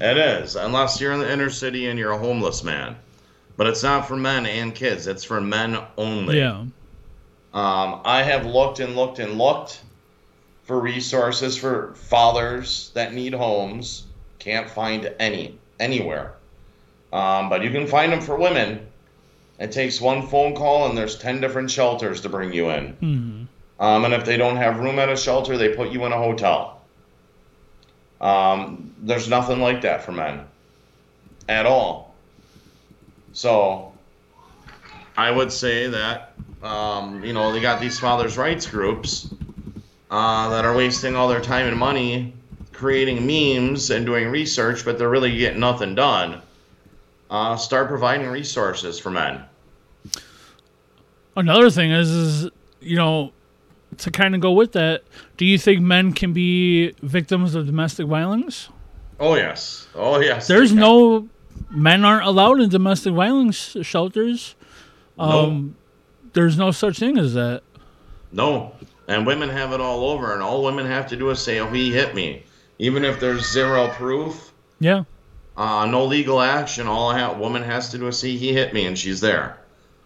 It is, unless you're in the inner city and you're a homeless man. But it's not for men and kids. It's for men only. Yeah, Um, I have looked and looked and looked, for resources for fathers that need homes. Can't find any anywhere. Um, but you can find them for women. It takes one phone call, and there's 10 different shelters to bring you in. hmm Um, and if they don't have room at a shelter, they put you in a hotel. Um, there's nothing like that for men at all. So I would say that, um, you know, they got these fathers' rights groups uh, that are wasting all their time and money creating memes and doing research, but they're really getting nothing done. Uh, start providing resources for men. Another thing is, is you know, to kind of go with that, do you think men can be victims of domestic violence? Oh, yes. Oh, yes. There's no men aren't allowed in domestic violence shelters. Um, There's no such thing as that. No. And women have it all over, and all women have to do is say, oh, he hit me. Even if there's zero proof, Yeah. uh, no legal action, all a ha- woman has to do is see he hit me, and she's there.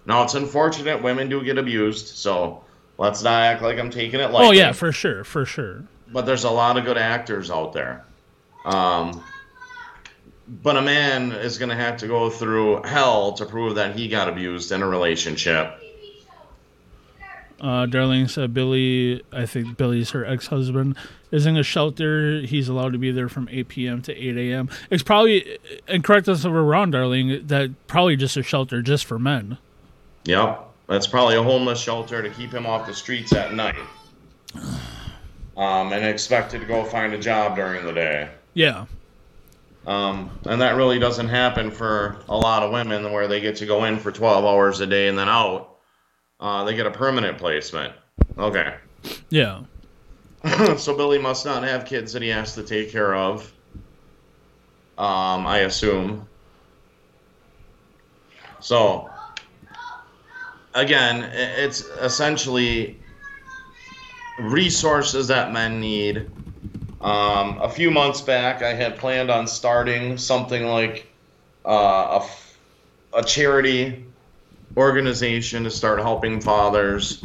Now, it's unfortunate women do get abused, so let's not act like I'm taking it lightly. Oh yeah, for sure, for sure. but there's a lot of good actors out there. Um, but a man is going to have to go through hell to prove that he got abused in a relationship. Uh, Darlene said Billy, I think Billy's her ex-husband, is in a shelter. He's allowed to be there from 8 p.m. to 8 a.m. It's probably, and correct us if we're wrong, Darlene, that probably just a shelter just for men. Yep. That's probably a homeless shelter to keep him off the streets at night. Um, and expected to go find a job during the day. Yeah. Um, and that really doesn't happen for a lot of women where they get to go in for 12 hours a day and then out. Uh, they get a permanent placement. Okay. Yeah. so Billy must not have kids that he has to take care of. Um, I assume. So, again, it's essentially resources that men need. Um, a few months back, I had planned on starting something like uh, a, charity organization to start helping fathers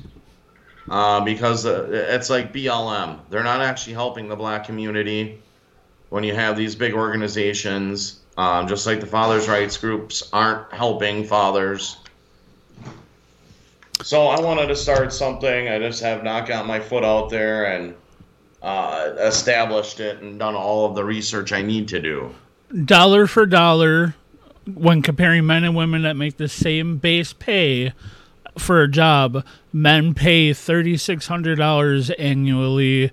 uh, because uh, it's like BLM. They're not actually helping the black community when you have these big organizations, um, just like the fathers' rights groups aren't helping fathers. So I wanted to start something. I just have not got my foot out there and uh, established it and done all of the research I need to do. Dollar for dollar, when comparing men and women that make the same base pay for a job, men pay $3,600 annually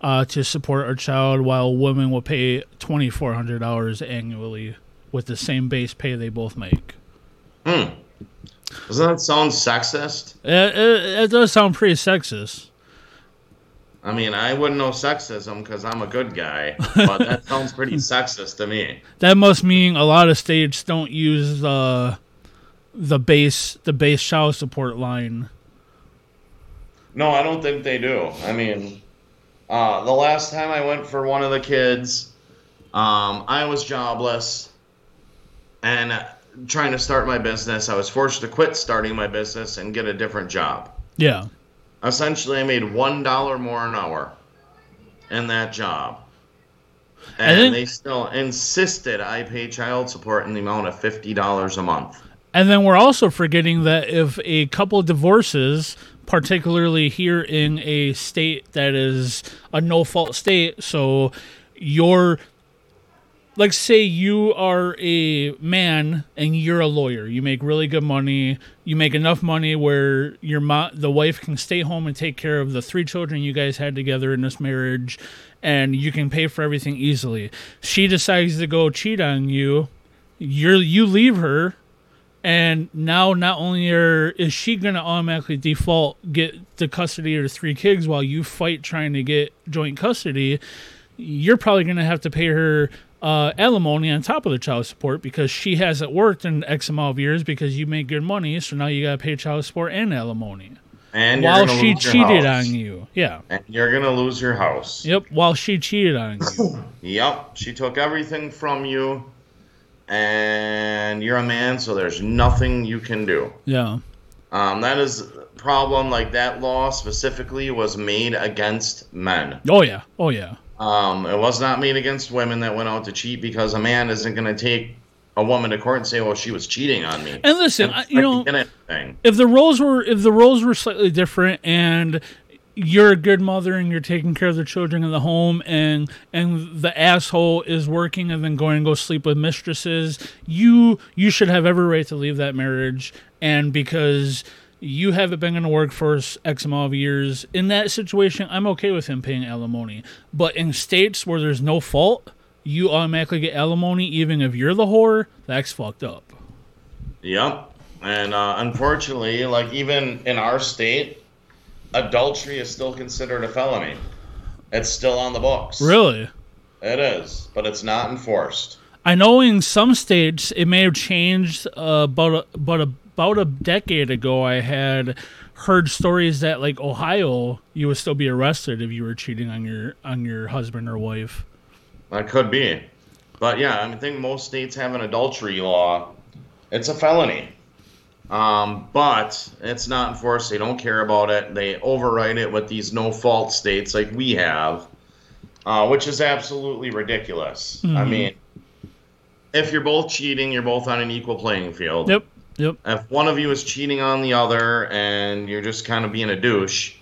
uh, to support a child, while women will pay $2,400 annually with the same base pay they both make. Doesn't that sound sexist? It, it, it does sound pretty sexist. I mean, I wouldn't know sexism because I'm a good guy, but that sounds pretty sexist to me. That must mean a lot of states don't use the the base the base child support line. No, I don't think they do. I mean, uh, the last time I went for one of the kids, um, I was jobless and trying to start my business. I was forced to quit starting my business and get a different job. Yeah. Essentially, I made one dollar more an hour in that job, and they still insisted I pay child support in the amount of fifty dollars a month. And then we're also forgetting that if a couple divorces, particularly here in a state that is a no fault state, so you're like say you are a man and you're a lawyer. You make really good money. You make enough money where your the wife can stay home and take care of the three children you guys had together in this marriage and you can pay for everything easily. She decides to go cheat on you. You're you leave her and now not only are, is she going to automatically default get the custody of the three kids while you fight trying to get joint custody you're probably going to have to pay her uh, alimony on top of the child support because she hasn't worked in X amount of years because you make good money. So now you got to pay child support and alimony And while she cheated house. on you. Yeah. And you're gonna lose your house. Yep. While she cheated on you. Yep, she took everything from you, and you're a man, so there's nothing you can do. Yeah. Um, that is problem. Like that law specifically was made against men. Oh yeah. Oh yeah. Um, it was not made against women that went out to cheat because a man isn't going to take a woman to court and say, "Well, she was cheating on me." And listen, I, you know, anything. if the roles were if the roles were slightly different and you're a good mother and you're taking care of the children in the home and and the asshole is working and then going to go sleep with mistresses you you should have every right to leave that marriage. And because you haven't been in the workforce x amount of years in that situation i'm okay with him paying alimony. But in states where there's no fault you automatically get alimony even if you're the whore that's fucked up. Yep. And uh, unfortunately, like even in our state, adultery is still considered a felony. It's still on the books. really It is, but it's not enforced. I know in some states it may have changed. Uh, about a, about about a decade ago, I had heard stories that like Ohio, you would still be arrested if you were cheating on your on your husband or wife. That could be. But yeah, I mean, I think most states have an adultery law. It's a felony. Um, but it's not enforced. They don't care about it. They override it with these no fault states like we have, uh, which is absolutely ridiculous. I Mhm. mean, if you're both cheating, you're both on an equal playing field. Yep, yep. If one of you is cheating on the other and you're just kind of being a douche,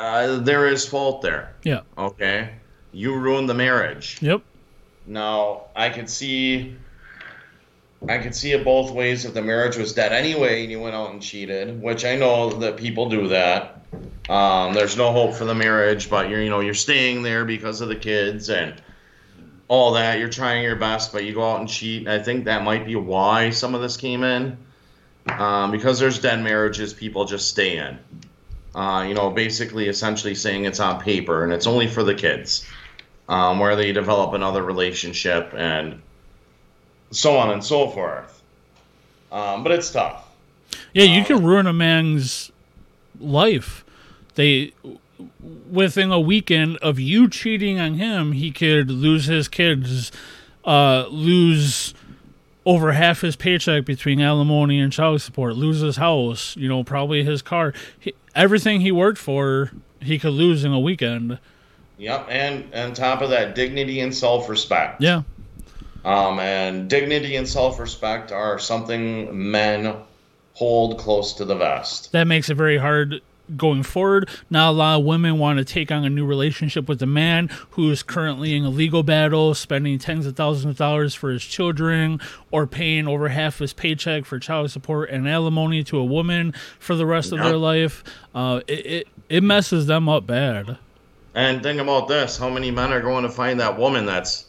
uh, there is fault there. Yeah. Okay. You ruined the marriage. Yep. Now I could see, I could see it both ways. If the marriage was dead anyway, and you went out and cheated, which I know that people do that. Um, there's no hope for the marriage, but you're you know you're staying there because of the kids and all that. You're trying your best, but you go out and cheat. I think that might be why some of this came in, um, because there's dead marriages. People just stay in. Uh, you know, basically, essentially saying it's on paper and it's only for the kids um, where they develop another relationship and so on and so forth. Um, but it's tough. Yeah, you Uh, can ruin a man's life. They within a weekend of you cheating on him, he could lose his kids, uh, lose over half his paycheck between alimony and child support, lose his house, you know, probably his car, he, everything he worked for, he could lose in a weekend. Yep, and on top of that, dignity and self-respect. Yeah, Um, and dignity and self-respect are something men hold close to the vest. that makes it very hard going forward. Not a lot of women want to take on a new relationship with a man who is currently in a legal battle, spending tens of thousands of dollars for his children, or paying over half his paycheck for child support and alimony to a woman for the rest of their life. Uh, it, it it messes them up bad. And think about this: how many men are going to find that woman that's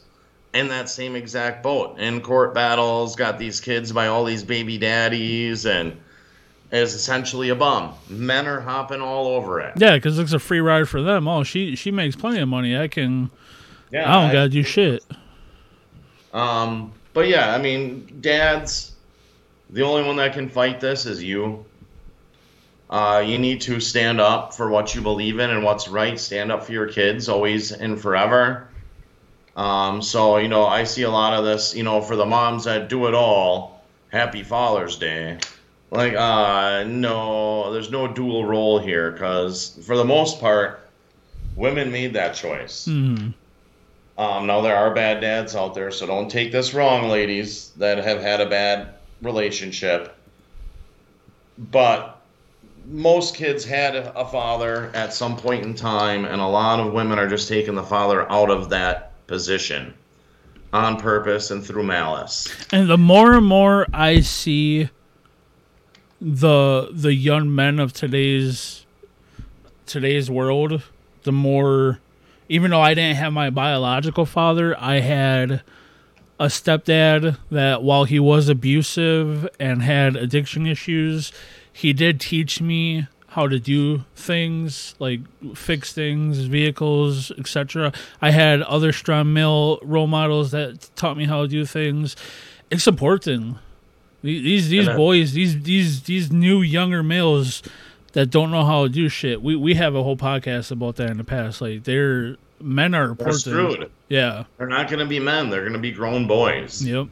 in that same exact boat in court battles, got these kids by all these baby daddies, and is essentially a bum? Men are hopping all over it. Yeah, because it's a free ride for them. Oh, she she makes plenty of money. I can. Yeah, I don't gotta do shit. Um, but yeah, I mean, dads, the only one that can fight this is you. Uh, you need to stand up for what you believe in and what's right. Stand up for your kids, always and forever. Um, so you know, I see a lot of this. You know, for the moms that do it all, Happy Father's Day. Like, uh, no, there's no dual role here because for the most part, women made that choice. Hmm. Um, now there are bad dads out there, so don't take this wrong, ladies that have had a bad relationship. But most kids had a father at some point in time, and a lot of women are just taking the father out of that position on purpose and through malice. And the more and more I see the the young men of today's today's world, the more even though I didn't have my biological father, I had a stepdad that while he was abusive and had addiction issues, he did teach me how to do things like fix things, vehicles, etc. I had other strong male role models that taught me how to do things. It's important. These these uh, boys, these these these new younger males that don't know how to do shit. We we have a whole podcast about that in the past. Like they're men are They're important. screwed. Yeah. They're not going to be men. They're going to be grown boys. Yep.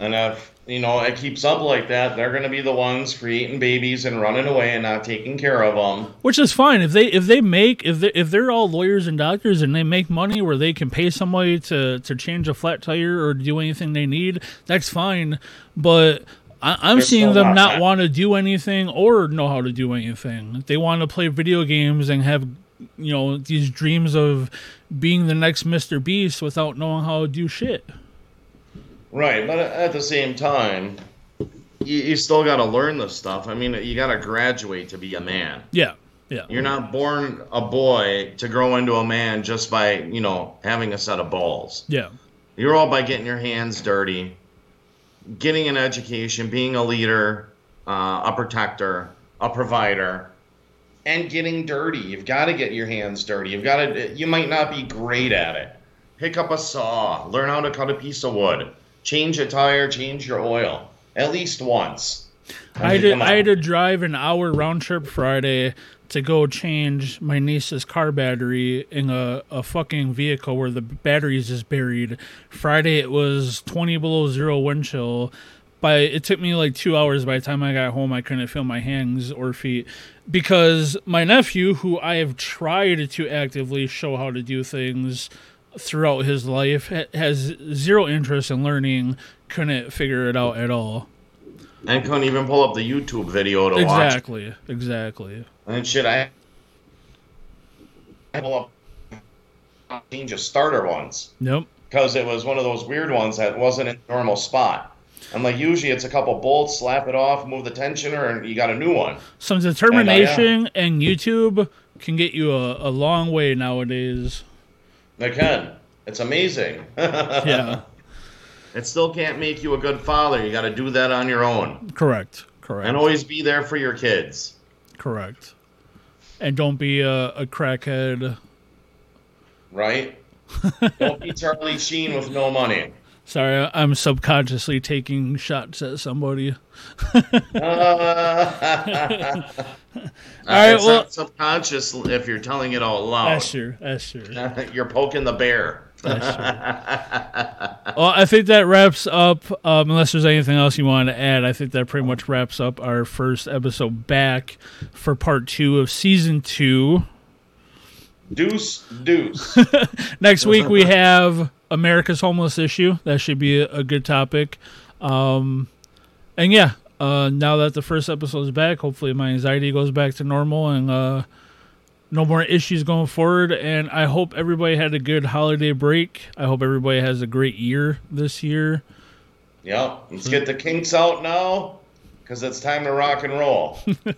And if you know it keeps up like that, they're going to be the ones creating babies and running away and not taking care of them. Which is fine if they if they make if they if they're all lawyers and doctors and they make money where they can pay somebody to to change a flat tire or do anything they need, that's fine. But I, am seeing them not not that. want to do anything or know how to do anything. They want to play video games and have you know these dreams of being the next Mr. Beast without knowing how to do shit. Right, but at the same time, you, you still got to learn this stuff. I mean, you got to graduate to be a man. Yeah, yeah, You're not born a boy to grow into a man just by, you know, having a set of balls. yeah, You're all by getting your hands dirty, getting an education, being a leader, uh, a protector, a provider, and getting dirty. You've got to get your hands dirty. You've got to. You might not be great at it. Pick up a saw. Learn how to cut a piece of wood. Change a tire. Change your oil at least once. I mean, to, I had to drive an hour round trip Friday to go change my niece's car battery in a, a fucking vehicle where the batteries is buried. Friday it was 20 below zero wind chill. By it took me like two hours. By the time I got home, I couldn't feel my hands or feet because my nephew, who I have tried to actively show how to do things throughout his life, has zero interest in learning. Couldn't figure it out at all. and couldn't even pull up the YouTube video to watch. Exactly. Exactly. And shit, I pull up change a starter once. Nope. because it was one of those weird ones that wasn't in the normal spot. I'm like, usually it's a couple bolts, slap it off, move the tensioner, and you got a new one. Some uh, determination and YouTube can get you a, a long way nowadays. They can. It's amazing. Yeah. It still can't make you a good father. You got to do that on your own. correct. Correct. And always be there for your kids. correct. And don't be a, a crackhead. Right? Don't be Charlie Sheen with no money. Sorry, I'm subconsciously taking shots at somebody. Uh, right, it's well- not subconscious if you're telling it all loud. That's true. That's true. you're poking the bear. That's true. well, I think that wraps up. Um, unless there's anything else you want to add, I think that pretty much wraps up our first episode back for part two of season two. Deuce, deuce. Next week we have America's homeless issue. That should be a, a good topic. Um, and yeah, uh, now that the first episode is back, hopefully my anxiety goes back to normal and uh, no more issues going forward. And I hope everybody had a good holiday break. I hope everybody has a great year this year. Yep. Let's get the kinks out now because it's time to rock and roll. All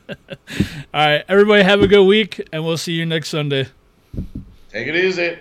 right, everybody have a good week, and we'll see you next Sunday. Take it easy.